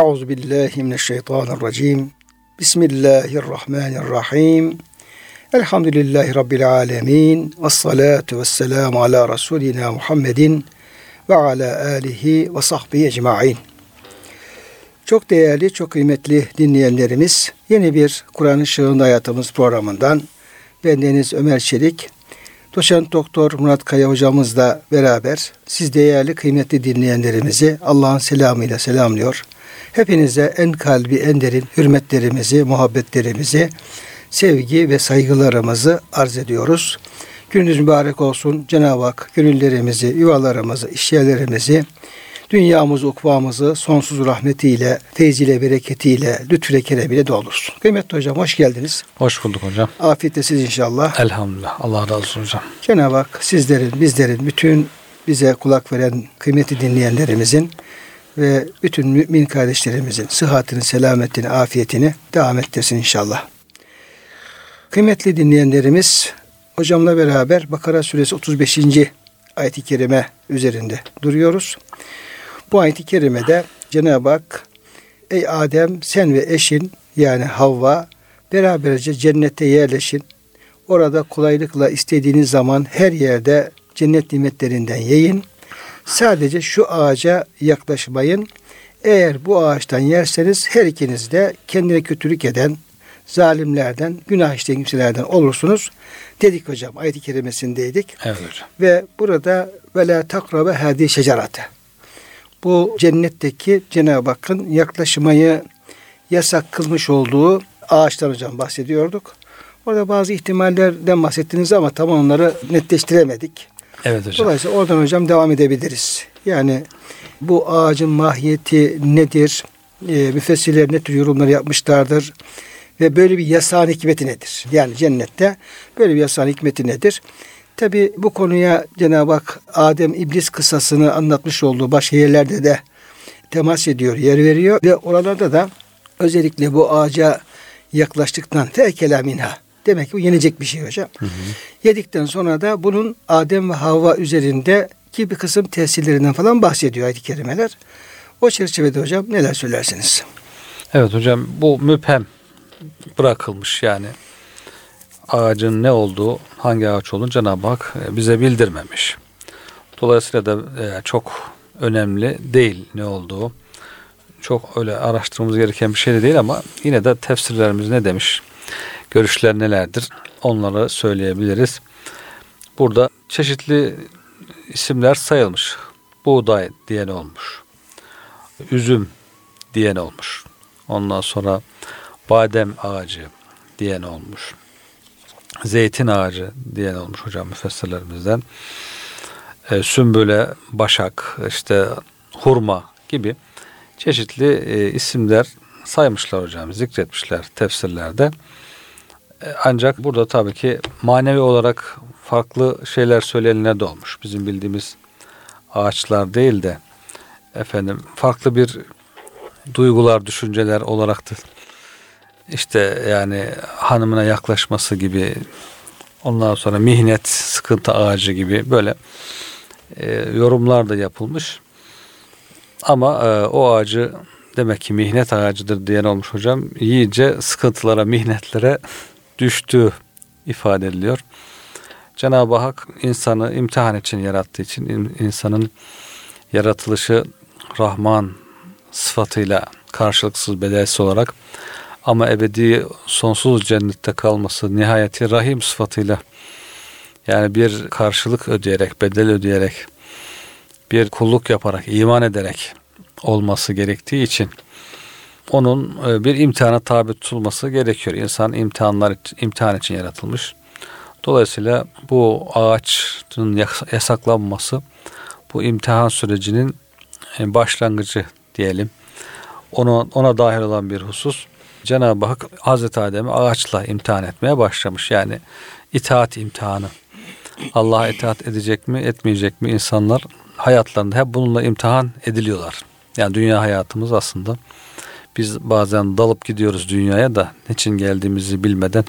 Euzu billahi mineşşeytanirracim. Bismillahirrahmanirrahim. Elhamdülillahi Rabbil alemin. Ve salatu ve selamu ala Resulina Muhammedin ve ala alihi ve sahbihi ecma'in. Çok değerli, çok kıymetli dinleyenlerimiz, yeni bir Kur'an-ı Şığında Hayatımız programından ben Deniz Ömer Çelik, Doçent Doktor Murat Kaya hocamızla beraber siz değerli kıymetli dinleyenlerimizi Allah'ın selamıyla selamlıyor. Hepinize en kalbi en derin hürmetlerimizi, muhabbetlerimizi, sevgi ve saygılarımızı arz ediyoruz. Gününüz mübarek olsun. Cenab-ı Hak gönüllerimizi, yuvalarımızı, işyerlerimizi, dünyamızı, ukvamızı sonsuz rahmetiyle, feyziyle, bereketiyle, lütfüyle, keremiyle doldursun. Kıymetli hocam hoş geldiniz. Hoş bulduk hocam. Afiyette siz inşallah. Elhamdülillah. Allah razı olsun hocam. Cenab-ı Hak sizlerin, bizlerin, bütün bize kulak veren kıymetli dinleyenlerimizin ve bütün mümin kardeşlerimizin sıhhatini, selametini, afiyetini devam ettirsin inşallah. Kıymetli dinleyenlerimiz, hocamla beraber Bakara suresi 35. ayet-i kerime üzerinde duruyoruz. Bu ayet-i kerimede Cenab-ı Hak Ey Adem sen ve eşin yani Havva beraberce cennete yerleşin. Orada kolaylıkla istediğiniz zaman her yerde cennet nimetlerinden yiyin. Sadece şu ağaca yaklaşmayın. Eğer bu ağaçtan yerseniz her ikiniz de kendine kötülük eden zalimlerden, günah işleyen kimselerden olursunuz. Dedik hocam ayet-i kerimesindeydik. Evet hocam. Ve burada ve la takrabe hadi şecerate. Bu cennetteki Cenab-ı Hakk'ın yaklaşmayı yasak kılmış olduğu ağaçtan hocam bahsediyorduk. Orada bazı ihtimallerden bahsettiniz ama tam onları netleştiremedik. Evet hocam. Dolayısıyla oradan hocam devam edebiliriz. Yani bu ağacın mahiyeti nedir? E, müfessirler ne tür yorumlar yapmışlardır? Ve böyle bir yasağın hikmeti nedir? Yani cennette böyle bir yasağın hikmeti nedir? Tabi bu konuya Cenab-ı Hak Adem İblis kısasını anlatmış olduğu başka yerlerde de temas ediyor, yer veriyor ve oralarda da özellikle bu ağaca yaklaştıktan fekela minha demek ki bu yenecek bir şey hocam. Hı hı. Yedikten sonra da bunun Adem ve Havva üzerinde ki bir kısım tesirlerinden falan bahsediyor ayet-i kerimeler. O çerçevede hocam neler söylersiniz? Evet hocam bu müphem bırakılmış yani ağacın ne olduğu, hangi ağaç olduğunu Cenab-ı Hak e, bize bildirmemiş. Dolayısıyla da e, çok önemli değil ne olduğu. Çok öyle araştırmamız gereken bir şey de değil ama yine de tefsirlerimiz ne demiş, görüşler nelerdir onları söyleyebiliriz. Burada çeşitli isimler sayılmış. Buğday diyen olmuş. Üzüm diyen olmuş. Ondan sonra badem ağacı diyen olmuş. Zeytin ağacı diyen olmuş hocam müfessirlerimizden. E, sümbüle, başak, işte hurma gibi çeşitli e, isimler saymışlar hocam, zikretmişler tefsirlerde. E, ancak burada tabii ki manevi olarak farklı şeyler söylenenler de olmuş. Bizim bildiğimiz ağaçlar değil de efendim farklı bir duygular, düşünceler olarak da işte yani hanımına yaklaşması gibi ondan sonra mihnet, sıkıntı ağacı gibi böyle e, yorumlar da yapılmış. Ama e, o ağacı demek ki mihnet ağacıdır diyen olmuş hocam. İyice sıkıntılara, mihnetlere düştüğü ifade ediliyor. Cenab-ı Hak insanı imtihan için yarattığı için insanın yaratılışı Rahman sıfatıyla karşılıksız bedelsiz olarak ama ebedi sonsuz cennette kalması nihayeti rahim sıfatıyla yani bir karşılık ödeyerek, bedel ödeyerek, bir kulluk yaparak, iman ederek olması gerektiği için onun e, bir imtihana tabi tutulması gerekiyor. İnsan imtihanlar imtihan için yaratılmış. Dolayısıyla bu ağaçın yasaklanması bu imtihan sürecinin e, başlangıcı diyelim. Ona, ona dahil olan bir husus. Cenab-ı Hak Hazreti Adem'i ağaçla imtihan etmeye başlamış. Yani itaat imtihanı. Allah'a itaat edecek mi, etmeyecek mi insanlar hayatlarında hep bununla imtihan ediliyorlar. Yani dünya hayatımız aslında biz bazen dalıp gidiyoruz dünyaya da niçin geldiğimizi bilmeden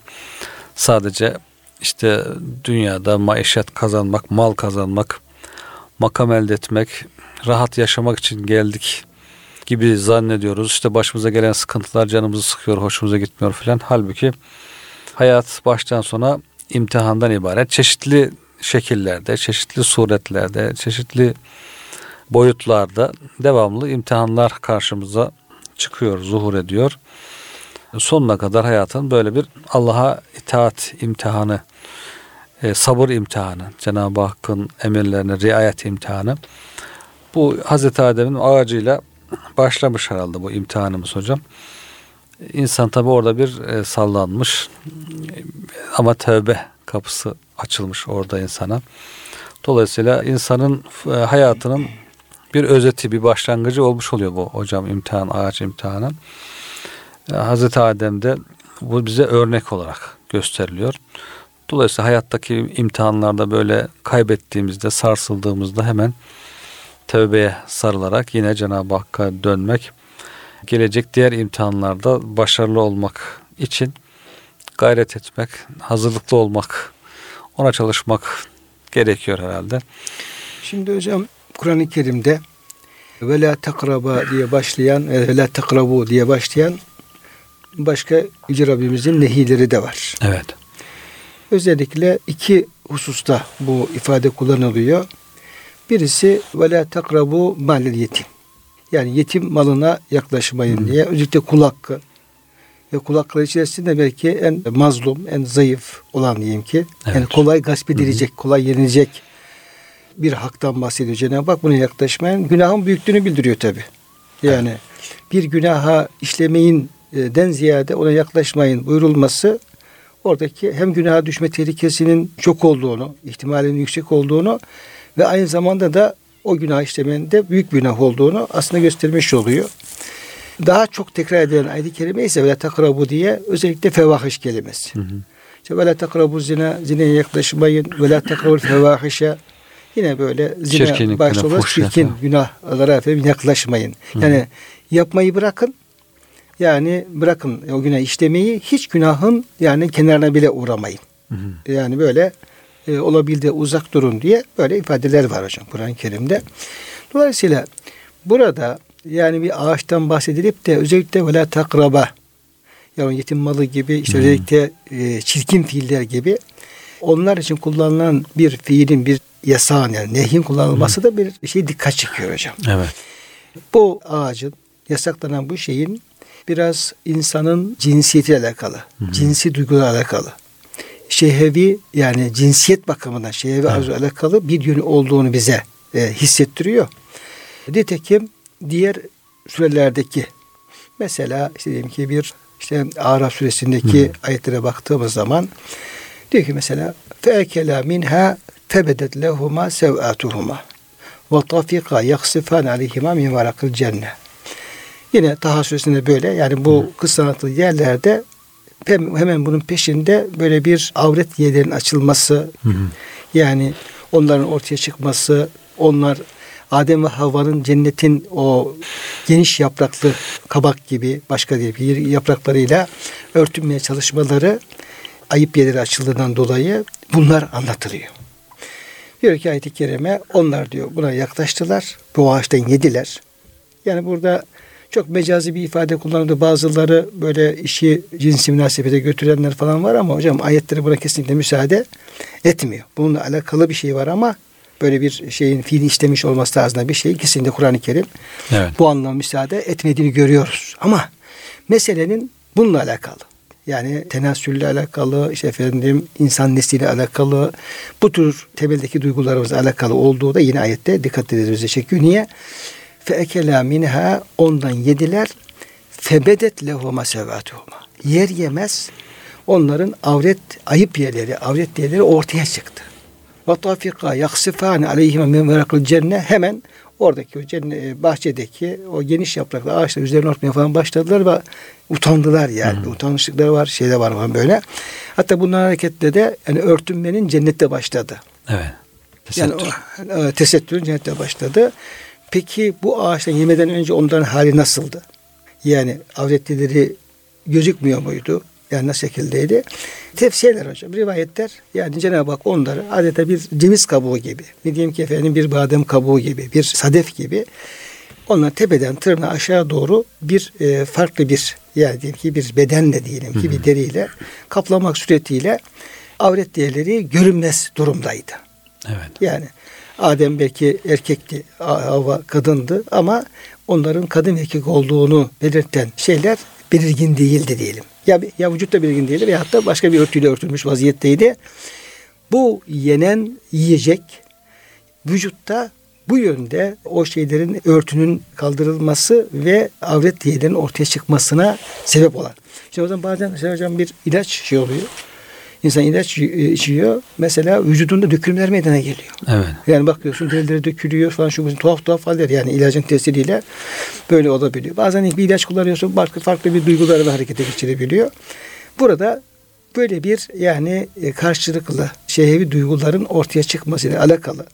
sadece işte dünyada maişet kazanmak, mal kazanmak, makam elde etmek, rahat yaşamak için geldik gibi zannediyoruz. İşte başımıza gelen sıkıntılar canımızı sıkıyor, hoşumuza gitmiyor filan. Halbuki hayat baştan sona imtihandan ibaret. Çeşitli şekillerde, çeşitli suretlerde, çeşitli boyutlarda devamlı imtihanlar karşımıza çıkıyor, zuhur ediyor. Sonuna kadar hayatın böyle bir Allah'a itaat imtihanı, e, sabır imtihanı, Cenab-ı Hakk'ın emirlerine riayet imtihanı. Bu Hazreti Adem'in ağacıyla başlamış herhalde bu imtihanımız hocam. İnsan tabi orada bir e, sallanmış ama tövbe kapısı açılmış orada insana. Dolayısıyla insanın e, hayatının bir özeti, bir başlangıcı olmuş oluyor bu hocam imtihan, ağaç imtihanı. E, Hazreti Adem'de bu bize örnek olarak gösteriliyor. Dolayısıyla hayattaki imtihanlarda böyle kaybettiğimizde, sarsıldığımızda hemen tövbeye sarılarak yine Cenab-ı Hakk'a dönmek, gelecek diğer imtihanlarda başarılı olmak için gayret etmek, hazırlıklı olmak, ona çalışmak gerekiyor herhalde. Şimdi hocam Kur'an-ı Kerim'de ve la takraba diye başlayan ve la takrabu diye başlayan başka Yüce Rabbimizin nehileri de var. Evet. Özellikle iki hususta bu ifade kullanılıyor. Birisi ve la takrabu malil yetim. Yani yetim malına yaklaşmayın diye. Özellikle kul hakkı. Ve kul hakları içerisinde belki en mazlum, en zayıf olan diyeyim ki. Evet. Yani kolay gasp edilecek, Hı. kolay yenilecek bir haktan bahsediyor Cenab-ı Hak. Buna yaklaşmayın. Günahın büyüklüğünü bildiriyor tabi. Yani evet. bir günaha işlemeyin den ziyade ona yaklaşmayın buyurulması oradaki hem günaha düşme tehlikesinin çok olduğunu, ihtimalinin yüksek olduğunu ve aynı zamanda da o günah işlemenin de büyük bir günah olduğunu aslında göstermiş oluyor. Daha çok tekrar edilen ayet-i kerime ise ve takrabu diye özellikle fevahiş kelimesi. Hı hı. İşte ve la takrabu zina, zineye yaklaşmayın ve la takrabu fevahişe yine böyle zina başta olarak çirkin günahlara efendim yaklaşmayın. Hı. Yani yapmayı bırakın yani bırakın o günah işlemeyi hiç günahın yani kenarına bile uğramayın. Hı hı. Yani böyle e, olabildiği uzak durun diye böyle ifadeler var hocam Kur'an-ı Kerim'de. Dolayısıyla burada yani bir ağaçtan bahsedilip de özellikle vela takraba yani yetim malı gibi işte hmm. özellikle e, çirkin fiiller gibi onlar için kullanılan bir fiilin bir yasağın yani nehyin kullanılması hmm. da bir şey dikkat çekiyor hocam. Evet. Bu ağacın yasaklanan bu şeyin biraz insanın cinsiyetiyle alakalı, hı cinsi duygularla alakalı şehvi yani cinsiyet bakımından şehvi evet. arzu alakalı bir yönü olduğunu bize e, hissettiriyor. Nitekim diğer sürelerdeki mesela işte diyelim ki bir işte Araf suresindeki Hı. ayetlere baktığımız zaman diyor ki mesela feekela minha febedet lehuma sevatuhuma ve tafika yaksifan aleyhima min varakil cennet. Yine Taha suresinde böyle yani bu kısa anlatılı yerlerde hemen bunun peşinde böyle bir avret yerlerin açılması hı hı. yani onların ortaya çıkması onlar Adem ve Havva'nın cennetin o geniş yapraklı kabak gibi başka bir yapraklarıyla örtünmeye çalışmaları ayıp yerleri açıldığından dolayı bunlar anlatılıyor. Diyor ki ayet-i kerime onlar diyor buna yaklaştılar. Bu ağaçtan yediler. Yani burada çok mecazi bir ifade kullanıldı. Bazıları böyle işi cinsi münasebete götürenler falan var ama hocam ayetleri buna kesinlikle müsaade etmiyor. Bununla alakalı bir şey var ama böyle bir şeyin fiili işlemiş olması tarzında bir şey kesinlikle Kur'an-ı Kerim evet. bu anlamda müsaade etmediğini görüyoruz. Ama meselenin bununla alakalı. Yani tenasülle alakalı, işte efendim insan nesliyle alakalı, bu tür temeldeki duygularımızla alakalı olduğu da yine ayette dikkat edilmemize çekiyor. Niye? Fe ekela minha ondan yediler. Febedet lehuma sevatuhuma. Yer yemez onların avret ayıp yerleri, avret yerleri ortaya çıktı. Ve tafika yaksifane aleyhime min verakıl cennet hemen oradaki o cennet, e, bahçedeki o geniş yapraklı ağaçlar üzerine örtmeye falan başladılar ve utandılar yani. Hmm. Utanmışlıkları var, şeyde var falan böyle. Hatta bundan hareketle de yani örtünmenin cennette başladı. Evet. Tesettür. Yani o, tesettürün cennette başladı. Peki bu ağaçtan yemeden önce onların hali nasıldı? Yani avretlileri gözükmüyor muydu? Yani nasıl şekildeydi? Tefsirler hocam, rivayetler yani Cenab-ı Hak onları adeta bir ceviz kabuğu gibi, ne diyeyim ki efendim bir badem kabuğu gibi, bir sadef gibi onlar tepeden tırnağa aşağı doğru bir e, farklı bir yani diyelim ki bir bedenle diyelim ki bir deriyle kaplamak suretiyle avret değerleri görünmez durumdaydı. Evet. Yani Adem belki erkekti, Havva kadındı ama onların kadın erkek olduğunu belirten şeyler belirgin değildi diyelim. Ya, ya vücutta belirgin değildi veyahut da başka bir örtüyle örtülmüş vaziyetteydi. Bu yenen yiyecek vücutta bu yönde o şeylerin örtünün kaldırılması ve avret diyelerin ortaya çıkmasına sebep olan. Şimdi o zaman bazen mesela hocam bir ilaç şey oluyor. İnsan ilaç içiyor. Mesela vücudunda dökülmeler meydana geliyor. Evet. Yani bakıyorsun derileri dökülüyor falan şu tuhaf tuhaf haller yani ilacın tesiriyle böyle olabiliyor. Bazen bir ilaç kullanıyorsun farklı farklı bir duyguları da harekete geçirebiliyor. Burada böyle bir yani e, karşılıklı şehvi duyguların ortaya çıkmasıyla alakalı.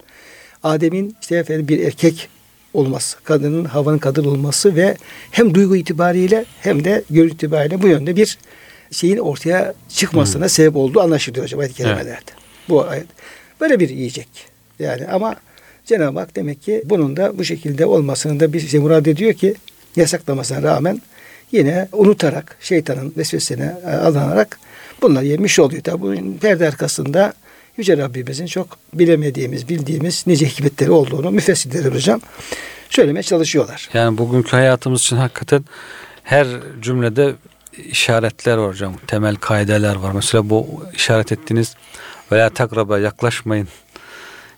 Adem'in işte efendim bir erkek olması, kadının havanın kadın olması ve hem duygu itibariyle hem de görüntü itibariyle bu yönde bir şeyin ortaya çıkmasına hmm. sebep olduğu anlaşılıyor hocam ayet kelimelerde. Evet. Bu ayet. Böyle bir yiyecek. Yani ama Cenab-ı Hak demek ki bunun da bu şekilde olmasını da bir şey murad ediyor ki yasaklamasına rağmen yine unutarak şeytanın vesvesesine e, alınarak bunlar yemiş oluyor. Tabi bunun perde arkasında Yüce Rabbimizin çok bilemediğimiz, bildiğimiz nice hikmetleri olduğunu müfessirler hocam söylemeye çalışıyorlar. Yani bugünkü hayatımız için hakikaten her cümlede işaretler var hocam. Temel kaideler var. Mesela bu işaret ettiğiniz veya takraba yaklaşmayın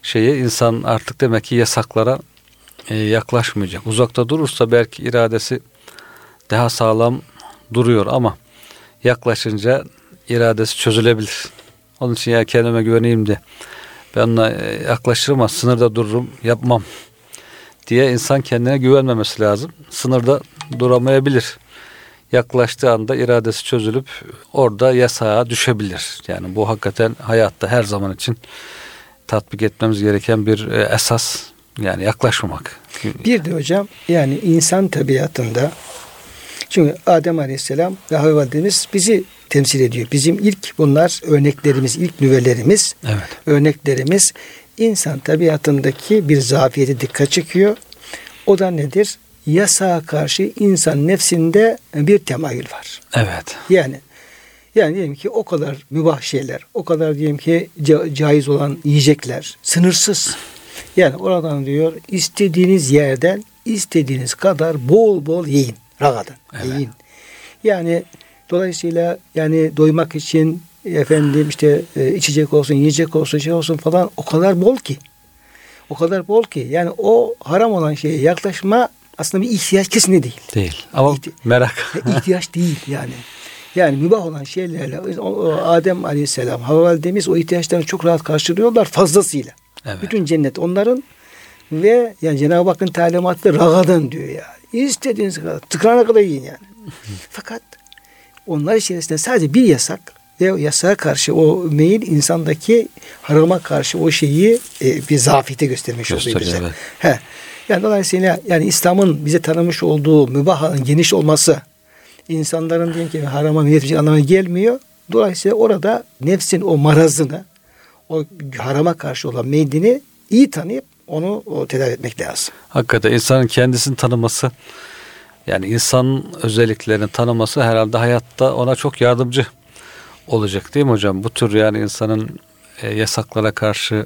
şeyi insan artık demek ki yasaklara e, yaklaşmayacak. Uzakta durursa belki iradesi daha sağlam duruyor ama yaklaşınca iradesi çözülebilir. Onun için ya kendime güveneyim de ben ona e, yaklaşırım ama sınırda dururum yapmam diye insan kendine güvenmemesi lazım. Sınırda duramayabilir. Yaklaştığı anda iradesi çözülüp orada yasağa düşebilir. Yani bu hakikaten hayatta her zaman için tatbik etmemiz gereken bir e, esas. Yani yaklaşmamak. Bir de hocam yani insan tabiatında çünkü Adem Aleyhisselam ve Havva Validemiz bizi temsil ediyor. Bizim ilk bunlar örneklerimiz, ilk nüvelerimiz, evet. örneklerimiz insan tabiatındaki bir zafiyete dikkat çekiyor. O da nedir? Yasağa karşı insan nefsinde bir temayül var. Evet. Yani yani diyelim ki o kadar mübah şeyler, o kadar diyelim ki ca- caiz olan yiyecekler, sınırsız. Yani oradan diyor istediğiniz yerden istediğiniz kadar bol bol yiyin. Ragadan evet. yiyin. Yani Dolayısıyla yani doymak için efendim işte e, içecek olsun, yiyecek olsun, şey olsun falan o kadar bol ki. O kadar bol ki. Yani o haram olan şeye yaklaşma aslında bir ihtiyaç kesinlikle değil. Değil. Ama İhti- merak. ihtiyaç değil yani. Yani mübah olan şeylerle Adem Aleyhisselam, Havva Validemiz o ihtiyaçlarını çok rahat karşılıyorlar fazlasıyla. Evet. Bütün cennet onların ve yani Cenab-ı Hakk'ın talimatı ragadan diyor ya. İstediğiniz kadar tıkırana kadar yiyin yani. Fakat onlar içerisinde sadece bir yasak ve yasağa karşı o meyil insandaki harama karşı o şeyi e, bir zafiyete göstermiş oluyor bize. Evet. He. Yani dolayısıyla yani İslam'ın bize tanımış olduğu mübah geniş olması insanların diyelim ki harama niyet anlamına gelmiyor. Dolayısıyla orada nefsin o marazını o harama karşı olan meydini iyi tanıyıp onu o tedavi etmek lazım. Hakikaten insanın kendisini tanıması yani insan özelliklerini tanıması herhalde hayatta ona çok yardımcı olacak değil mi hocam? Bu tür yani insanın e, yasaklara karşı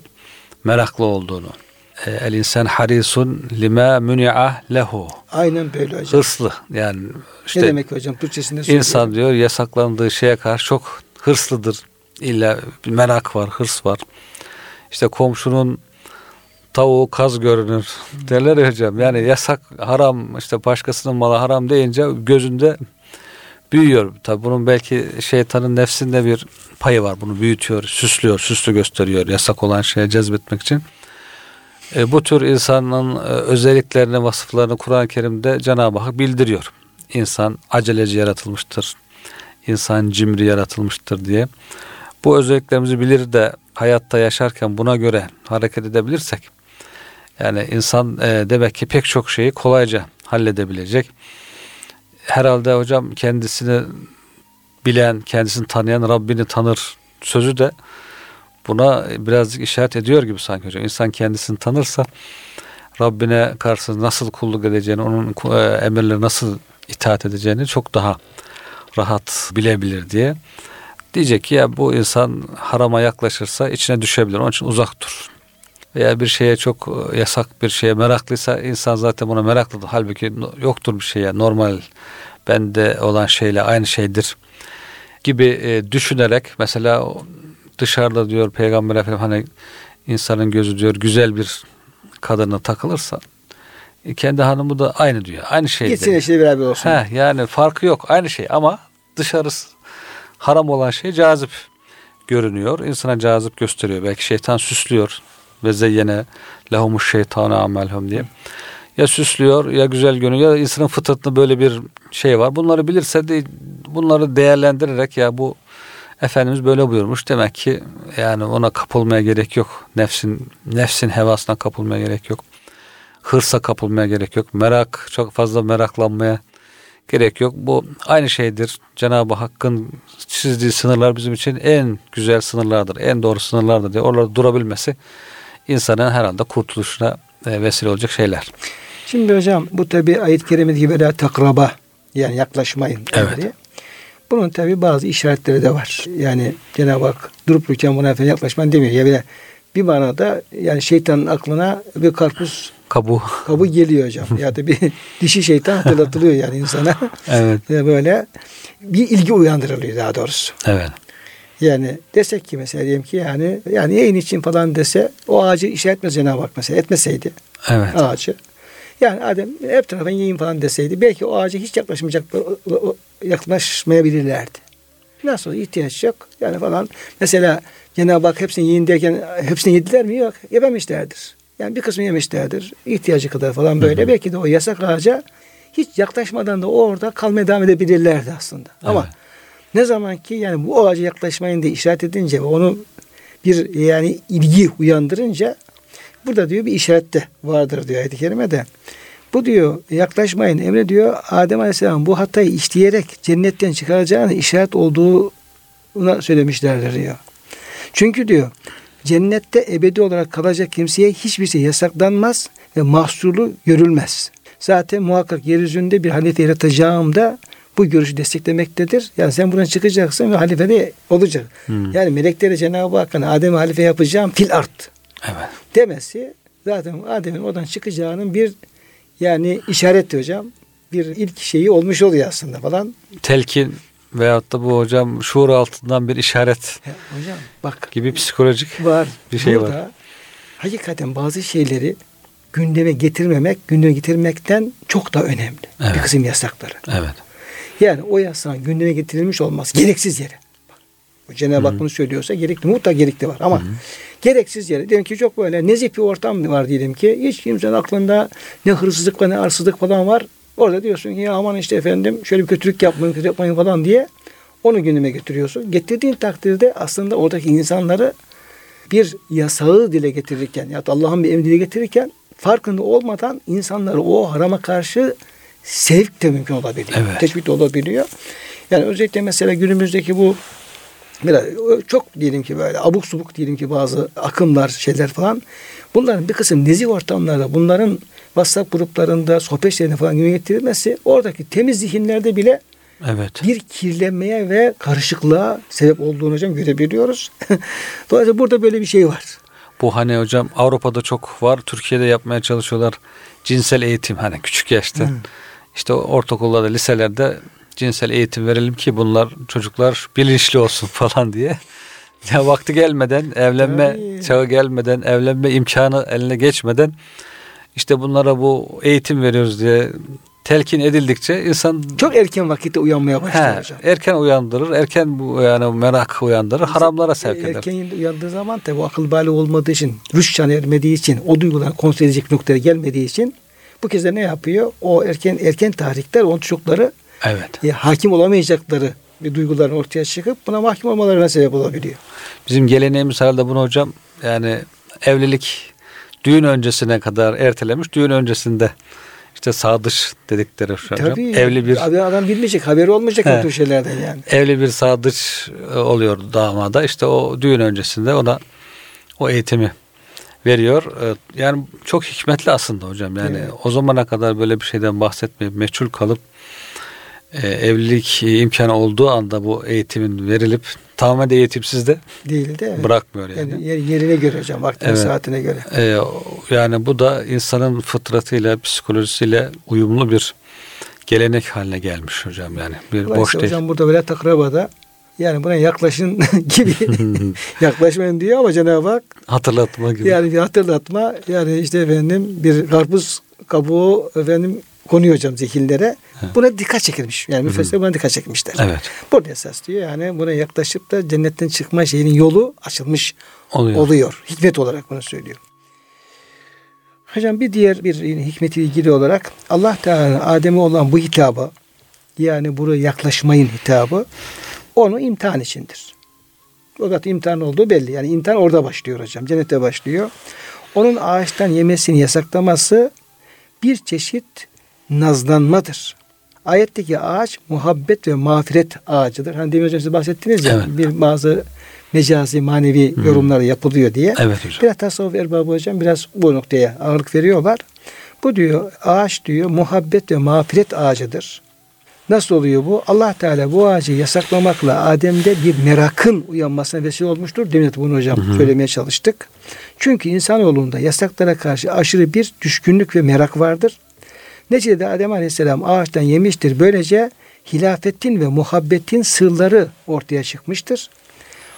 meraklı olduğunu. E, el insan harisun lima muni'a lehu. Aynen böyle hocam. Hırslı yani işte ne demek hocam Türkçesinde söylüyor. İnsan diyor yasaklandığı şeye karşı çok hırslıdır. İlla bir merak var, hırs var. İşte komşunun tavuğu kaz görünür derler ya hocam. Yani yasak haram işte başkasının malı haram deyince gözünde büyüyor. Tabi bunun belki şeytanın nefsinde bir payı var. Bunu büyütüyor, süslüyor, süslü gösteriyor yasak olan şeye cezbetmek için. E, bu tür insanın e, özelliklerini, vasıflarını Kur'an-ı Kerim'de Cenab-ı Hak bildiriyor. İnsan aceleci yaratılmıştır. İnsan cimri yaratılmıştır diye. Bu özelliklerimizi bilir de hayatta yaşarken buna göre hareket edebilirsek yani insan e, demek ki pek çok şeyi kolayca halledebilecek. Herhalde hocam kendisini bilen, kendisini tanıyan Rabbini tanır sözü de buna birazcık işaret ediyor gibi sanki hocam. İnsan kendisini tanırsa Rabbine karşı nasıl kulluk edeceğini, onun e, emirleri nasıl itaat edeceğini çok daha rahat bilebilir diye. Diyecek ki ya bu insan harama yaklaşırsa içine düşebilir. Onun için uzak dur. Veya bir şeye çok e, yasak bir şeye meraklıysa insan zaten buna meraklıdır. Halbuki yoktur bir şeye normal bende olan şeyle aynı şeydir gibi e, düşünerek mesela dışarıda diyor Peygamber Efendimiz hani insanın gözü diyor güzel bir kadına takılırsa e, kendi hanımı da aynı diyor. Aynı şey. Gitsin eşiyle beraber olsun. Heh, yani farkı yok. Aynı şey ama dışarısı haram olan şey cazip görünüyor. İnsana cazip gösteriyor. Belki şeytan süslüyor. Ve zeyyene lehumuş şeytanu amelhum diye. Ya süslüyor ya güzel görünüyor ya insanın fıtratında böyle bir şey var. Bunları bilirse de bunları değerlendirerek ya bu Efendimiz böyle buyurmuş. Demek ki yani ona kapılmaya gerek yok. Nefsin nefsin hevasına kapılmaya gerek yok. Hırsa kapılmaya gerek yok. Merak çok fazla meraklanmaya gerek yok. Bu aynı şeydir. Cenab-ı Hakk'ın çizdiği sınırlar bizim için en güzel sınırlardır. En doğru sınırlardır diye orada durabilmesi insanın herhalde kurtuluşuna e, vesile olacak şeyler. Şimdi hocam bu tabi ayet-i kerimedeki böyle takraba yani yaklaşmayın. Evet. Diye. Bunun tabi bazı işaretleri de var. Yani Cenab-ı Hak durup dururken buna efendim yaklaşman demiyor. Ya bile bir manada yani şeytanın aklına bir karpuz kabuğu kabuğu geliyor hocam. ya da bir dişi şeytan hatırlatılıyor yani insana. evet. böyle bir ilgi uyandırılıyor daha doğrusu. Evet. Yani desek ki mesela diyelim ki yani yani yayın için falan dese o ağacı işaret etmez Cenab-ı Hak mesela etmeseydi evet. ağacı. Yani Adem hep tarafından yiyin falan deseydi belki o ağaca hiç yaklaşmayacak yaklaşmayabilirlerdi. Nasıl ihtiyaç yok yani falan. Mesela Cenab-ı Hak hepsini yiyin derken hepsini yediler mi? Yok. Yememişlerdir. Yani bir kısmı yemişlerdir. ihtiyacı kadar falan böyle. Hı hı. Belki de o yasak ağaca hiç yaklaşmadan da orada kalmaya devam edebilirlerdi aslında. Evet. Ama ne zaman ki yani bu ağaca yaklaşmayın diye işaret edince ve onu bir yani ilgi uyandırınca burada diyor bir işarette vardır diyor ayet-i kerimede. Bu diyor yaklaşmayın emre diyor Adem Aleyhisselam bu hatayı işleyerek cennetten çıkaracağını işaret olduğuna söylemişlerdir diyor. Çünkü diyor cennette ebedi olarak kalacak kimseye hiçbir şey yasaklanmaz ve mahsuru görülmez. Zaten muhakkak yeryüzünde bir halife yaratacağım da bu görüşü desteklemektedir. Yani sen buradan çıkacaksın ve halife de olacak. Hmm. Yani melekleri Cenab-ı Hakk'ın Adem'i halife yapacağım fil art. Evet. Demesi zaten Adem'in oradan çıkacağının bir yani işaret hocam. Bir ilk şeyi olmuş oluyor aslında falan. Telkin veyahut da bu hocam şuur altından bir işaret ya hocam bak gibi psikolojik var. bir şey Burada, var. Hakikaten bazı şeyleri gündeme getirmemek, gündeme getirmekten çok daha önemli. Evet. Bir kısım yasakları. Evet. Yani o yasağın gündeme getirilmiş olması gereksiz yere. Cenab-ı Hak bunu söylüyorsa gerekli, mutlaka gerekli var ama Hı-hı. gereksiz yere. Diyelim ki çok böyle nezih bir ortam var diyelim ki hiç kimsenin aklında ne hırsızlık ve ne arsızlık falan var. Orada diyorsun ki ya aman işte efendim şöyle bir kötülük yapmayın, kötülük yapmayın falan diye onu gündeme getiriyorsun. Getirdiğin takdirde aslında oradaki insanları bir yasağı dile getirirken ya Allah'ın bir emri dile getirirken farkında olmadan insanları o harama karşı sevk de mümkün olabiliyor. Evet. Teşvik de olabiliyor. Yani özellikle mesela günümüzdeki bu biraz çok diyelim ki böyle abuk subuk diyelim ki bazı akımlar şeyler falan bunların bir kısım nezih ortamlarda bunların WhatsApp gruplarında sohbet şeylerine falan güne getirilmesi oradaki temiz zihinlerde bile evet. bir kirlenmeye ve karışıklığa sebep olduğunu hocam görebiliyoruz. Dolayısıyla burada böyle bir şey var. Bu hani hocam Avrupa'da çok var. Türkiye'de yapmaya çalışıyorlar. Cinsel eğitim hani küçük yaşta. Hmm. İşte ortaokullarda, liselerde cinsel eğitim verelim ki bunlar çocuklar bilinçli olsun falan diye. Ya vakti gelmeden, evlenme Ay. çağı gelmeden, evlenme imkanı eline geçmeden işte bunlara bu eğitim veriyoruz diye telkin edildikçe insan çok erken vakitte uyanmaya başlıyor hocam. Erken uyandırır, erken bu yani merak uyandırır, haramlara sevk eder. Erken uyandığı zaman tabi akıl bali olmadığı için, rüş ermediği için, o duygular kontrol edecek noktaya gelmediği için bu kez de ne yapıyor? O erken erken tarihler onun çocukları evet. e, hakim olamayacakları bir duyguların ortaya çıkıp buna mahkum olmalarına sebep olabiliyor. Bizim geleneğimiz herhalde bunu hocam yani evlilik düğün öncesine kadar ertelemiş. Düğün öncesinde işte sadıç dedikleri şu Tabii, hocam. Evli bir abi adam bilmeyecek, haberi olmayacak o tür şeylerden yani. Evli bir sadıç e, oluyor damada. İşte o düğün öncesinde ona o eğitimi veriyor. Ee, Yani çok hikmetli aslında hocam. Yani Evet. o zamana kadar böyle bir şeyden bahsetmeyip meçhul kalıp e, evlilik imkanı olduğu anda bu eğitimin verilip tamamen de eğitimsiz de Değil de. bırakmıyor yani. Yani yer- yerine göre hocam, vaktine Evet. saatine göre. Ee, yani bu da insanın fıtratıyla, psikolojisiyle uyumlu bir gelenek haline gelmiş hocam yani. Bir boş değil. hocam burada velayet akrabada yani buna yaklaşın gibi yaklaşmayın diyor ama Cenab-ı Hak Hatırlatma gibi. yani bir hatırlatma yani işte efendim bir karpuz kabuğu efendim konuyor hocam zehirlere. Buna dikkat çekilmiş. Yani müfessirler buna dikkat çekmişler. Evet. Burada esas diyor yani buna yaklaşıp da cennetten çıkma şeyinin yolu açılmış Oluyor. oluyor. Hikmet olarak bunu söylüyor. Hocam bir diğer bir hikmeti ilgili olarak Allah Teala Adem'e olan bu hitabı yani buraya yaklaşmayın hitabı onu imtihan içindir. Zaten imtihan olduğu belli. Yani imtihan orada başlıyor hocam. Cennette başlıyor. Onun ağaçtan yemesini yasaklaması bir çeşit nazlanmadır. Ayetteki ağaç muhabbet ve mağfiret ağacıdır. Hani demin hocam siz bahsettiniz ya Evet. bir bazı mecazi manevi yorumlar yapılıyor diye. Evet hocam. Biraz tasavvuf erbabı hocam biraz bu noktaya ağırlık veriyorlar. Bu diyor ağaç diyor muhabbet ve mağfiret ağacıdır. Nasıl oluyor bu? Allah Teala bu ağacı yasaklamakla Adem'de bir merakın uyanmasına vesile olmuştur. Demin de bunu hocam söylemeye çalıştık. Çünkü insanoğlunda yasaklara karşı aşırı bir düşkünlük ve merak vardır. Neticede Adem Aleyhisselam ağaçtan yemiştir. Böylece hilafetin ve muhabbetin sırları ortaya çıkmıştır.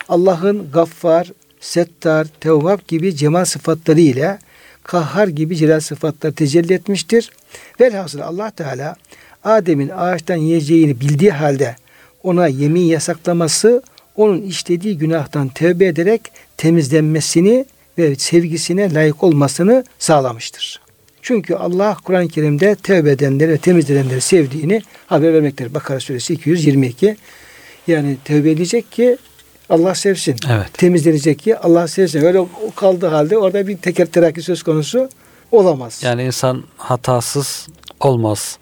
Allah'ın gaffar, settar, tevvab gibi cemal sıfatları ile kahhar gibi celal sıfatları tecelli etmiştir. Velhasıl Allah Teala Adem'in ağaçtan yiyeceğini bildiği halde ona yemin yasaklaması onun işlediği günahtan tövbe ederek temizlenmesini ve sevgisine layık olmasını sağlamıştır. Çünkü Allah Kur'an-ı Kerim'de tövbe edenleri ve temizlenenleri sevdiğini haber vermektedir. Bakara suresi 222. Yani tövbe edecek ki Allah sevsin. Evet. Temizlenecek ki Allah sevsin. Öyle o kaldığı halde orada bir teker terakki söz konusu olamaz. Yani insan hatasız olmaz.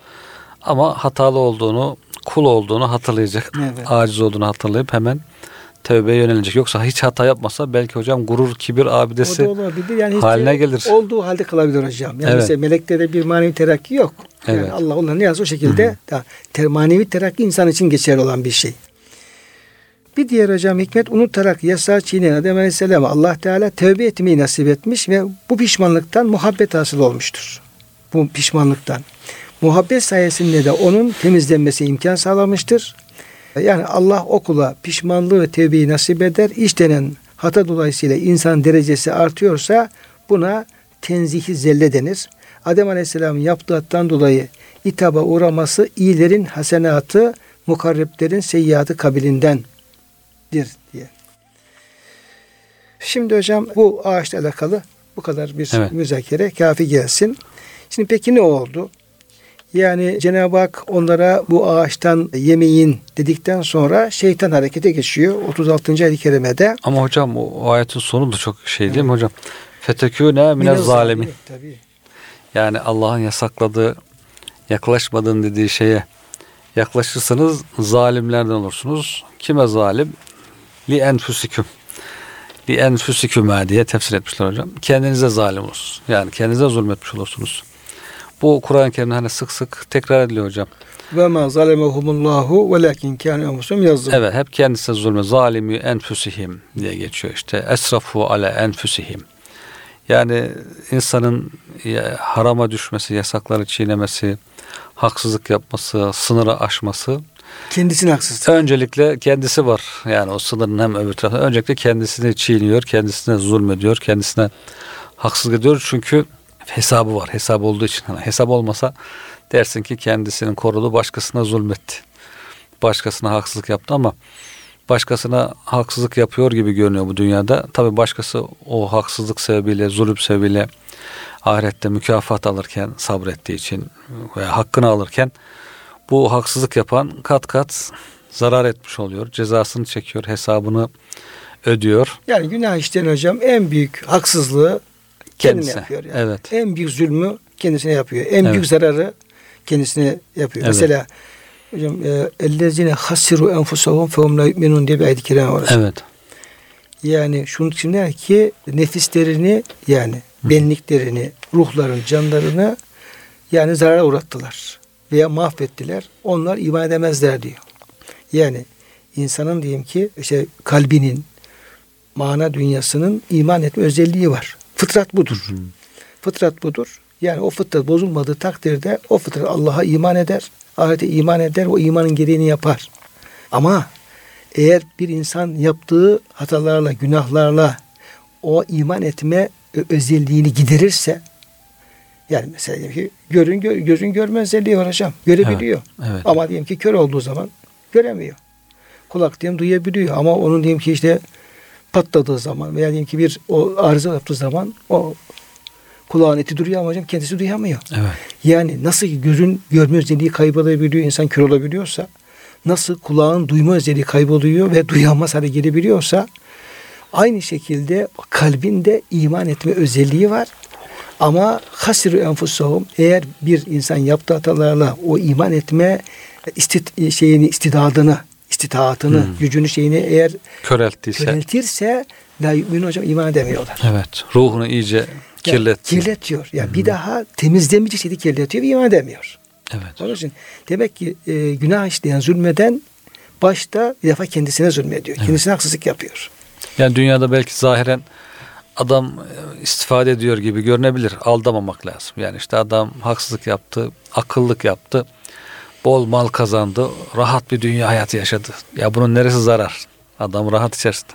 Ama hatalı olduğunu, kul olduğunu hatırlayacak. Evet. Aciz olduğunu hatırlayıp hemen tövbeye yönelecek. Yoksa hiç hata yapmasa belki hocam gurur, kibir abidesi olabilir. Yani haline gelir. Olduğu halde kalabilir hocam. Yani Evet. mesela meleklerde bir manevi terakki yok. Yani Evet. Allah onları ne yazsa o şekilde da, ter, manevi terakki insan için geçerli olan bir şey. Bir diğer hocam hikmet unutarak yasağı çiğneyen Adem Aleyhisselam'a Allah Teala tövbe etmeyi nasip etmiş ve bu pişmanlıktan muhabbet hasıl olmuştur. Bu pişmanlıktan. Muhabbet sayesinde de onun temizlenmesi imkan sağlamıştır. Yani Allah okula pişmanlığı ve tevbeyi nasip eder. İşlenen hata dolayısıyla insan derecesi artıyorsa buna tenzihi zelle denir. Adem Aleyhisselam'ın yaptığı hattan dolayı itaba uğraması iyilerin hasenatı, mukarreplerin seyyiatı kabilindendir diye. Şimdi hocam bu ağaçla alakalı bu kadar bir Evet. müzakere kafi gelsin. Şimdi peki ne oldu? Yani Cenab-ı Hak onlara bu ağaçtan yemeyin dedikten sonra şeytan harekete geçiyor. 36. ayet-i kerimede. Ama hocam o, ayetin sonu da çok şey değil mi hocam? Fetekûne mine zalimin. Tabii. Yani Allah'ın yasakladığı, yaklaşmadığın dediği şeye yaklaşırsanız zalimlerden olursunuz. Kime zalim? Li enfusiküm. Li enfusiküme diye tefsir etmişler hocam. Kendinize zalim olursunuz. Yani kendinize zulmetmiş olursunuz. Bu Kur'an-ı Kerim'de hani sık sık tekrar ediliyor hocam. Ve ma zalemehumullahu velakin kâne enfusum yazdım. Evet hep kendisine zulme zalimi enfusihim diye geçiyor işte. Esrafu ale enfusihim. Yani insanın harama düşmesi, yasakları çiğnemesi, haksızlık yapması, sınırı aşması Kendisine haksızlık. öncelikle kendisi var. Yani o sınırın hem öbür tarafında öncelikle kendisini çiğniyor, kendisine zulmediyor, kendisine haksızlık ediyor. Çünkü hesabı var. Hesabı olduğu için. Hani hesap olmasa dersin ki kendisinin koruduğu başkasına zulmetti. Başkasına haksızlık yaptı ama başkasına haksızlık yapıyor gibi görünüyor bu dünyada. Tabi başkası o haksızlık sebebiyle, zulüm sebebiyle ahirette mükafat alırken sabrettiği için veya hakkını alırken bu haksızlık yapan kat kat zarar etmiş oluyor. Cezasını çekiyor, hesabını ödüyor. Yani günah işleyen hocam en büyük haksızlığı kendine Kendisi. yapıyor. Yani. Evet. En büyük zulmü kendisine yapıyor. En Evet. büyük zararı kendisine yapıyor. Evet. Mesela hocam e, ellezine hasiru enfusahum fehum la yu'minun diye bir ayet-i kerime var. Evet. Yani şunu düşünler ki nefislerini yani benliklerini, ruhların, canlarını yani zarara uğrattılar veya mahvettiler. Onlar iman edemezler diyor. Yani insanın diyeyim ki işte kalbinin, mana dünyasının iman etme özelliği var. Fıtrat budur. Hı. Fıtrat budur. Yani o fıtrat bozulmadığı takdirde o fıtrat Allah'a iman eder, ahirete iman eder, o imanın gereğini yapar. Ama eğer bir insan yaptığı hatalarla, günahlarla o iman etme özelliğini giderirse yani mesela diyelim ki görün gö, gözün görme özelliği var hocam. Görebiliyor. Evet, evet. Ama diyelim ki kör olduğu zaman göremiyor. Kulak diyelim duyabiliyor ama onun diyelim ki işte patladığı zaman veya diyelim ki bir o arıza yaptığı zaman o kulağın eti duruyor ama hocam kendisi duyamıyor. Evet. Yani nasıl ki gözün görme özelliği kaybolabiliyor, insan kör olabiliyorsa nasıl kulağın duyma özelliği kayboluyor ve duyamaz hale gelebiliyorsa aynı şekilde kalbin de iman etme özelliği var. Ama hasiru enfusahum eğer bir insan yaptığı hatalarla o iman etme istit şeyini istidadını istitaatını, hmm. gücünü şeyini eğer köreltirse, köreltirse la yu'minu hocam iman edemiyorlar. Evet. Ruhunu iyice kirletiyor. Yani kirletiyor. Yani hmm. bir daha temizlemeyecek şeyi kirletiyor ve iman edemiyor. Evet. Onun için demek ki e, günah işleyen zulmeden başta bir defa kendisine zulmediyor. Evet. Kendisine haksızlık yapıyor. Yani dünyada belki zahiren adam e, istifade ediyor gibi görünebilir. Aldamamak lazım. Yani işte adam haksızlık yaptı, akıllık yaptı bol mal kazandı, rahat bir dünya hayatı yaşadı. Ya bunun neresi zarar? Adam rahat içerisinde.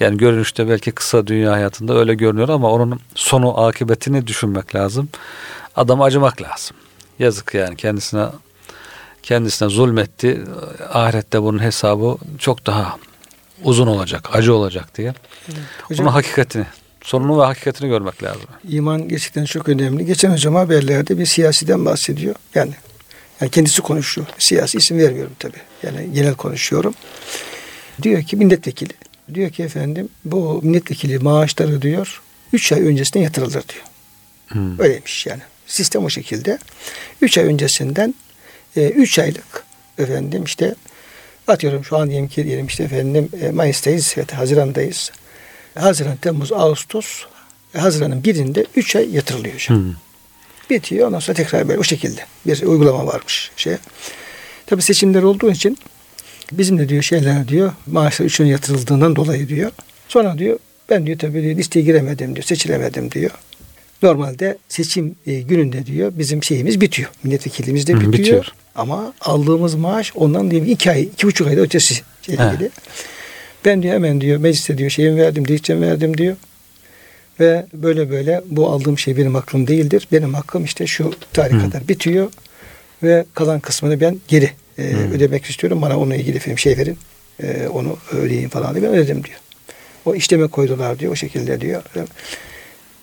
Yani görünüşte belki kısa dünya hayatında öyle görünüyor ama onun sonu akıbetini düşünmek lazım. Adam acımak lazım. Yazık yani kendisine kendisine zulmetti. Ahirette bunun hesabı çok daha uzun olacak, acı olacak diye. Evet. Hocam, Bunun hakikatini, sonunu ve hakikatini görmek lazım. İman gerçekten çok önemli. Geçen hocam haberlerde bir siyasiden bahsediyor. Yani yani kendisi konuşuyor. Siyasi isim vermiyorum tabi. Yani genel konuşuyorum. Diyor ki milletvekili. Diyor ki efendim bu milletvekili maaşları diyor 3 ay öncesinden yatırılır diyor. Hmm. Öyleymiş yani. Sistem o şekilde. 3 ay öncesinden 3 e, aylık efendim işte atıyorum şu an diyelim ki diyelim işte efendim e, Mayıs'tayız evet Haziran'dayız. Haziran, Temmuz, Ağustos Haziran'ın birinde 3 ay yatırılıyor hocam. Hmm. Bitiyor ondan sonra tekrar böyle o şekilde bir uygulama varmış şey. Tabi seçimler olduğu için bizim de diyor şeyler diyor maaşlar üçüne yatırıldığından dolayı diyor. Sonra diyor ben diyor tabii diyor, listeye giremedim diyor seçilemedim diyor. Normalde seçim e, gününde diyor bizim şeyimiz bitiyor. Milletvekilliğimiz de bitiyor. bitiyor. Ama aldığımız maaş ondan diyor iki ay, iki buçuk ayda ötesi ilgili. Ben diyor hemen diyor mecliste diyor şeyimi verdim, dilekçemi verdim diyor. Ve böyle böyle bu aldığım şey benim hakkım değildir. Benim hakkım işte şu tarih hmm. kadar bitiyor. Ve kalan kısmını ben geri e, hmm. ödemek istiyorum. Bana onunla ilgili film şey verin. E, onu ödeyin falan diye ben ödedim diyor. O işleme koydular diyor. O şekilde diyor.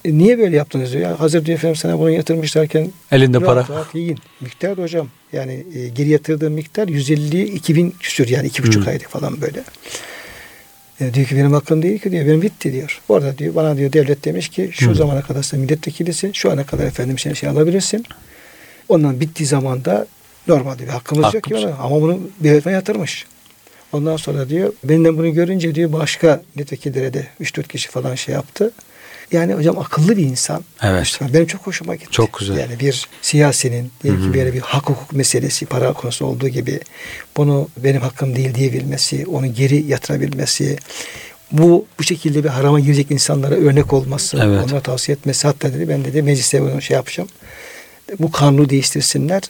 E, niye böyle yaptınız diyor. Ya, hazır diyor efendim sana bunu yatırmışlarken elinde rahat, para. Rahat yiyin. Miktar hocam. Yani e, geri yatırdığım miktar 150 2000 küsür yani iki buçuk hmm. aylık falan böyle. E, diyor ki benim hakkım değil ki diyor. Benim bitti diyor. Orada diyor bana diyor devlet demiş ki şu Hı. zamana kadar sen milletvekilisin. Şu ana kadar efendim sen şey alabilirsin. Ondan bittiği zaman da normalde bir hakkımız Hakkımız. yok ki ama bunu devletine yatırmış. Ondan sonra diyor benden bunu görünce diyor başka milletvekillere de 3-4 kişi falan şey yaptı. Yani hocam akıllı bir insan. Evet. İşte benim çok hoşuma gitti. Çok güzel. Yani bir siyasinin diyelim ki böyle bir hak hukuk meselesi para konusu olduğu gibi bunu benim hakkım değil diyebilmesi, onu geri yatırabilmesi, bu bu şekilde bir harama girecek insanlara örnek olması, evet. onlara tavsiye etmesi. Hatta dedi ben dedi mecliste bunu şey yapacağım. Bu kanunu değiştirsinler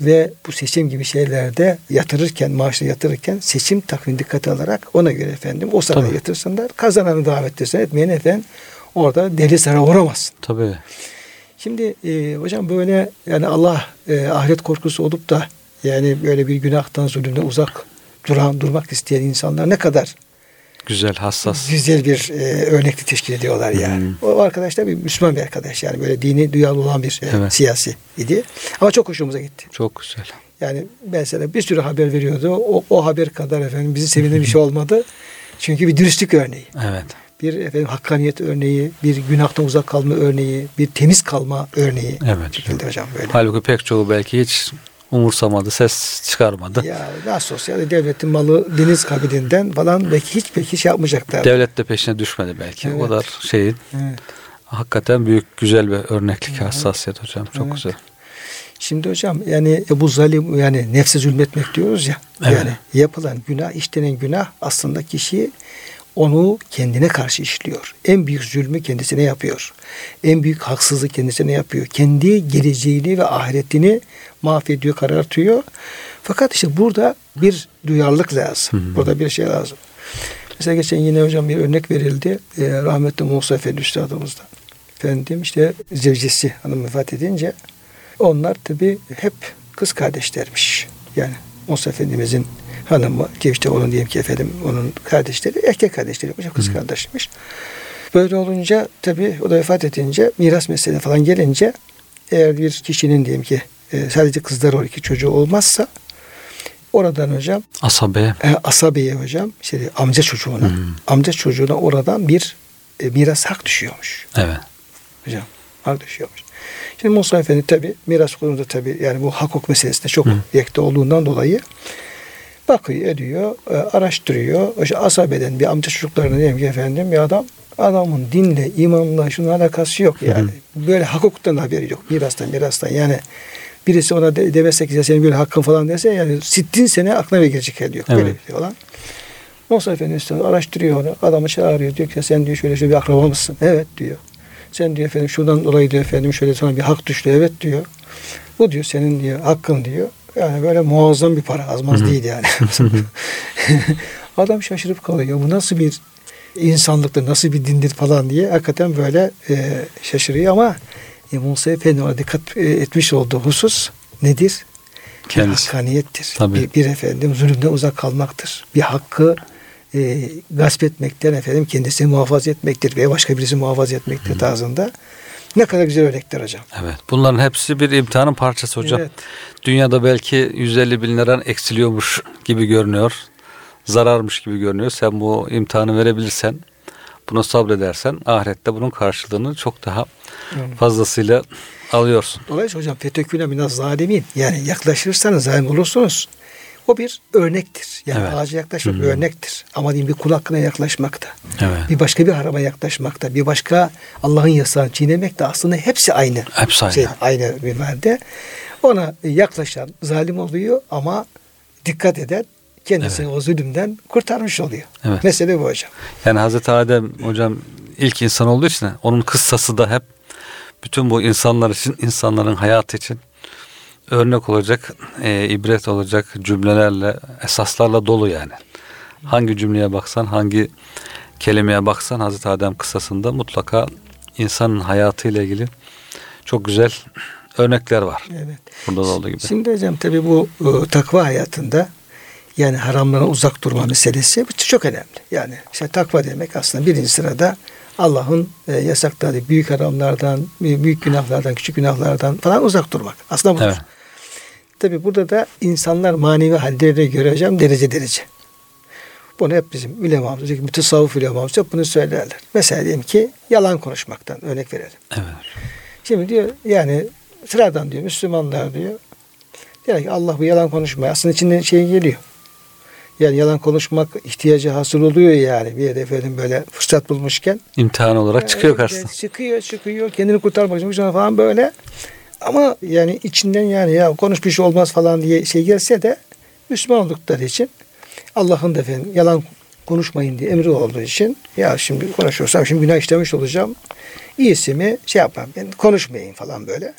ve bu seçim gibi şeylerde yatırırken, maaşla yatırırken seçim takvimini dikkate alarak ona göre efendim o sırada yatırsınlar. Kazananı davet etsin, etmeyen efendim orada deli sana uğramazsın. Tabii. Şimdi e, hocam böyle yani Allah e, ahiret korkusu olup da yani böyle bir günahtan zulümden uzak duran durmak isteyen insanlar ne kadar güzel hassas güzel bir e, örnekli teşkil ediyorlar yani. Hmm. O arkadaş da bir Müslüman bir arkadaş yani böyle dini duyarlı olan bir e, evet. siyasi idi. Ama çok hoşumuza gitti. Çok güzel. Yani mesela bir sürü haber veriyordu. O, o haber kadar efendim bizi sevindiren bir şey olmadı. Çünkü bir dürüstlük örneği. Evet bir efendim hakkaniyet örneği, bir günahtan uzak kalma örneği, bir temiz kalma örneği. Evet. Şekilde hocam böyle. Halbuki pek çoğu belki hiç umursamadı, ses çıkarmadı. Ya nasıl olsa yani devletin malı deniz kabilinden falan belki hiç pek hiç yapmayacaklar. Devlet de peşine düşmedi belki. Evet. O kadar şeyin. Evet. Hakikaten büyük, güzel bir örneklik, hassasiyet hocam. Çok Evet. güzel. Şimdi hocam yani bu zalim yani nefse zulmetmek diyoruz ya. Evet. Yani yapılan günah, işlenen günah aslında kişi onu kendine karşı işliyor. En büyük zulmü kendisine yapıyor. En büyük haksızlığı kendisine yapıyor. Kendi geleceğini ve ahiretini mahvediyor, karartıyor. Fakat işte burada bir duyarlılık lazım. Hı hı. Burada bir şey lazım. Mesela geçen yine hocam bir örnek verildi. Ee, rahmetli Musa Efendi Üstadımızdan. Efendim işte zevcesi hanım vefat edince onlar tabi hep kız kardeşlermiş. Yani Musa Efendimizin hanımı ki işte onun diyelim ki efendim onun kardeşleri erkek kardeşleriymiş, kız kardeşmiş. Böyle olunca tabi o da vefat edince miras meselesi falan gelince eğer bir kişinin diyelim ki e, sadece kızları o iki çocuğu olmazsa oradan hocam Asabe. e, asabiye hocam işte amca çocuğuna Hmm. amca çocuğuna oradan bir e, miras hak düşüyormuş Evet. hocam. Hak düşüyormuş. Şimdi Musa Efendi tabi miras konusunda tabi yani bu hak hukuk meselesinde çok yekte olduğundan dolayı bakıyor ediyor e, araştırıyor. İşte asabeden bir amca çocuklarına diyelim ki efendim bir adam adamın dinle imanla şunun alakası yok yani. Böyle hak hukuktan da haberi yok. Mirastan mirastan yani birisi ona de, demese ki senin böyle hakkın falan dese yani sittin sene aklına bir gelecek. Böyle Evet. bir şey falan. Musa Efendi araştırıyor onu. Adamı çağırıyor. Diyor ki sen diyor şöyle şöyle bir akraba mısın? Evet diyor. Sen diyor efendim şuradan dolayı diyor efendim şöyle sana bir hak düştü. Evet diyor. Bu diyor senin diyor hakkın diyor. Yani böyle muazzam bir para. Az maz Hı hı. değil yani. Adam şaşırıp kalıyor. Bu nasıl bir insanlıktır, nasıl bir dindir falan diye hakikaten böyle e, şaşırıyor ama e, Musa Efendi ona dikkat e, etmiş olduğu husus nedir? Bir Kendisi. hakkaniyettir. Tabii. Bir, bir efendim zulümden uzak kalmaktır. Bir hakkı e, gasp etmekten efendim kendisini muhafaza etmektir veya başka birisi muhafaza etmektir tarzında. Ne kadar güzel örnekler hocam. Evet. Bunların hepsi bir imtihanın parçası hocam. Evet. Dünyada belki 150 bin liran eksiliyormuş gibi görünüyor. Zararmış gibi görünüyor. Sen bu imtihanı verebilirsen, buna sabredersen ahirette bunun karşılığını çok daha Evet. fazlasıyla alıyorsun. Dolayısıyla hocam feteküne minaz zalimin yani yaklaşırsanız zalim olursunuz. O bir örnektir. Yani Evet. ağaca yaklaşmak Hı bir hı. örnektir. Ama diyeyim bir kul hakkına yaklaşmakta. Evet. Bir başka bir harama yaklaşmakta. Bir başka Allah'ın yasağını çiğnemek de aslında hepsi aynı. Hepsi aynı. Şey, aynı minvalde. Ona yaklaşan zalim oluyor ama dikkat eden kendisini o zulümden kurtarmış oluyor. Evet. Mesele bu hocam. Yani Hazreti Adem hocam ilk insan olduğu için onun kıssası da hep bütün bu insanlar için, insanların hayatı için örnek olacak, e, ibret olacak cümlelerle, esaslarla dolu yani. Hangi cümleye baksan, hangi kelimeye baksan Hazreti Adem kıssasında mutlaka insanın hayatıyla ilgili çok güzel örnekler var. Evet. Burada da olduğu gibi. Şimdi hocam tabi bu e, takva hayatında yani haramlara uzak durma meselesi çok önemli. Yani işte takva demek aslında birinci sırada Allah'ın e, yasakladığı büyük haramlardan, büyük günahlardan, küçük günahlardan falan uzak durmak. Aslında budur. Evet. Tabi burada da insanlar manevi hallerine göre hocam derece derece. Bunu hep bizim ulemamız, mütesavvıf ulemamız hep bunu söylerler. Mesela diyelim ki yalan konuşmaktan örnek verelim. Evet. Şimdi diyor yani sıradan diyor Müslümanlar diyor. Diyor ki Allah bu yalan konuşmaya aslında içinden şey geliyor. Yani yalan konuşmak ihtiyacı hasıl oluyor yani bir yerde efendim böyle fırsat bulmuşken. İmtihan olarak çıkıyor karşısına. Çıkıyor çıkıyor kendini kurtarmak için falan böyle. Ama yani içinden yani ya konuş bir şey olmaz falan diye şey gelse de Müslüman oldukları için Allah'ın da efendim yalan konuşmayın diye emri olduğu için ya şimdi konuşursam şimdi günah işlemiş olacağım. İyisi mi şey yapmam yani konuşmayayım falan böyle.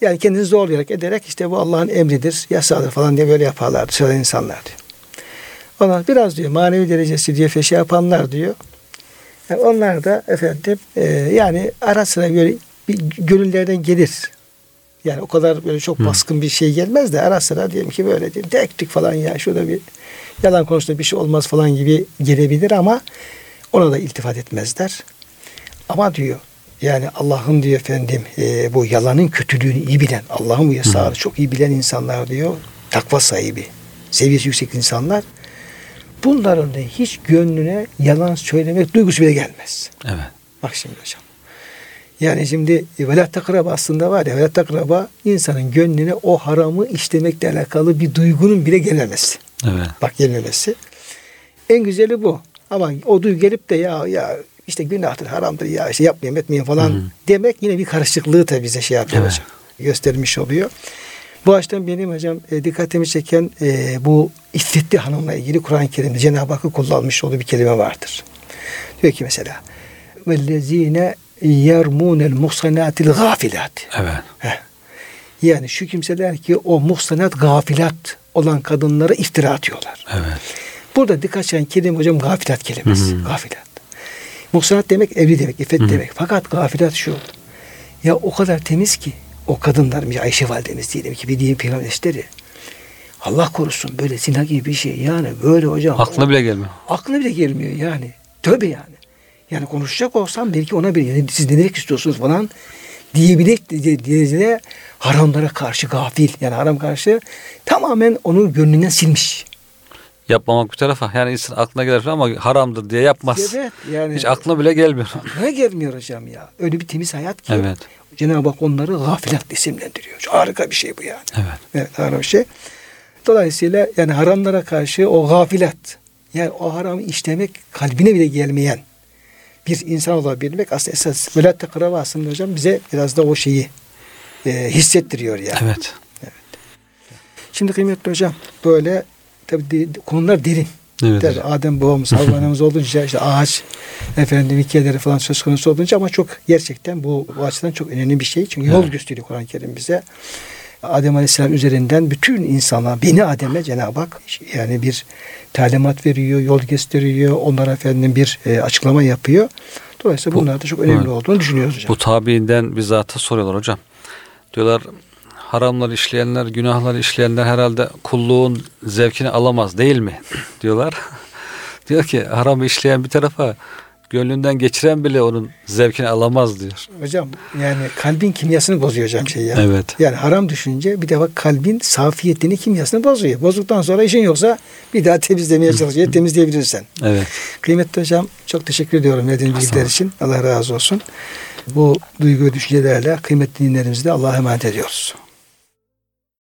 Yani kendini zorlayarak ederek işte bu Allah'ın emridir, yasağıdır falan diye böyle yaparlar sıradan insanlar Ona biraz diyor manevi derecesi diye şey yapanlar diyor. Yani onlar da efendim e, yani ara sıra böyle bir gönüllerden gelir. Yani o kadar böyle çok baskın bir şey gelmez de ara sıra diyelim ki böyle diye dektik falan ya şurada bir yalan konusunda bir şey olmaz falan gibi gelebilir ama ona da iltifat etmezler. Ama diyor yani Allah'ın diyor efendim e, bu yalanın kötülüğünü iyi bilen, Allah'ın bu yasağını çok iyi bilen insanlar diyor. Takva sahibi, seviyesi yüksek insanlar. Bunların da hiç gönlüne yalan söylemek duygusu bile gelmez. Evet. Bak şimdi hocam. Yani şimdi e, velat takraba aslında var ya velat takraba insanın gönlüne o haramı işlemekle alakalı bir duygunun bile gelmemesi. Evet. Bak gelmemesi. En güzeli bu. Ama o duygu gelip de ya ya işte günahtır, haramdır ya işte yapmayayım etmeyeyim falan Hı hı. demek yine bir karışıklığı tabii bize şey yapıyor Evet. hocam. Göstermiş oluyor. Bu açıdan benim hocam e, dikkatimi çeken e, bu iffetli hanımla ilgili Kur'an-ı Kerim'de Cenab-ı Hakk'ın kullanmış olduğu bir kelime vardır. Diyor ki mesela vellezine yermunel muhsanatil gafilat. Evet. Heh. Yani şu kimseler ki o muhsanat gafilat olan kadınlara iftira atıyorlar. Evet. Burada dikkat çeken kelime hocam gafilat kelimesi. Hı-hı. Gafilat. Muhsanat demek evli demek, iffet demek. Fakat gafilat şu. Ya o kadar temiz ki o kadınlar bir Ayşe validemiz diyelim ki bir diyelim peygamber eşleri. Allah korusun böyle zina gibi bir şey yani böyle hocam. Aklına bile gelmiyor. Aklına bile gelmiyor yani. Tövbe yani. Yani konuşacak olsam belki ona bir yani siz ne demek istiyorsunuz falan diyebilir derecede haramlara karşı gafil yani haram karşı tamamen onun gönlünden silmiş. Yapmamak bir tarafa. Yani insan aklına gelir ama haramdır diye yapmaz. Evet yani Hiç aklına bile gelmiyor. ne gelmiyor hocam ya. Öyle bir temiz hayat ki. Evet. Cenab-ı Hak onları gafilat isimlendiriyor. Harika bir şey bu yani. Evet. Evet harika bir şey. Dolayısıyla yani haramlara karşı o gafilat yani o haramı işlemek kalbine bile gelmeyen bir insan olabilmek aslında esas velat takrava aslında hocam bize biraz da o şeyi e, hissettiriyor yani. Evet. Şimdi kıymetli hocam böyle tabii konular derin. Evet. Tabii Adem babamız, Havva anamız olunca işte ağaç efendim hikayeleri falan söz konusu olunca ama çok gerçekten bu, bu açıdan çok önemli bir şey. Çünkü yol Evet. gösteriyor Kur'an-ı Kerim bize. Adem Aleyhisselam üzerinden bütün insana, beni Adem'e Cenab-ı Hak yani bir talimat veriyor, yol gösteriyor, onlara efendim bir e, açıklama yapıyor. Dolayısıyla Bu- bunlar da çok önemli evet. olduğunu düşünüyoruz hocam. Bu tabiinden bizzata soruyorlar hocam. Diyorlar haramlar işleyenler, günahlar işleyenler herhalde kulluğun zevkini alamaz değil mi? diyorlar. diyor ki haram işleyen bir tarafa gönlünden geçiren bile onun zevkini alamaz diyor. Hocam yani kalbin kimyasını bozuyor hocam şey ya. Evet. Yani haram düşünce bir defa kalbin safiyetini, kimyasını bozuyor. Bozduktan sonra işin yoksa bir daha temizlemeye çalışıyor. temizleyebilirsen. Evet. Kıymetli hocam çok teşekkür ediyorum verdiğiniz bilgiler için. Allah razı olsun. Bu duygu ve düşüncelerle kıymetli dinlerimizi de Allah'a emanet ediyoruz.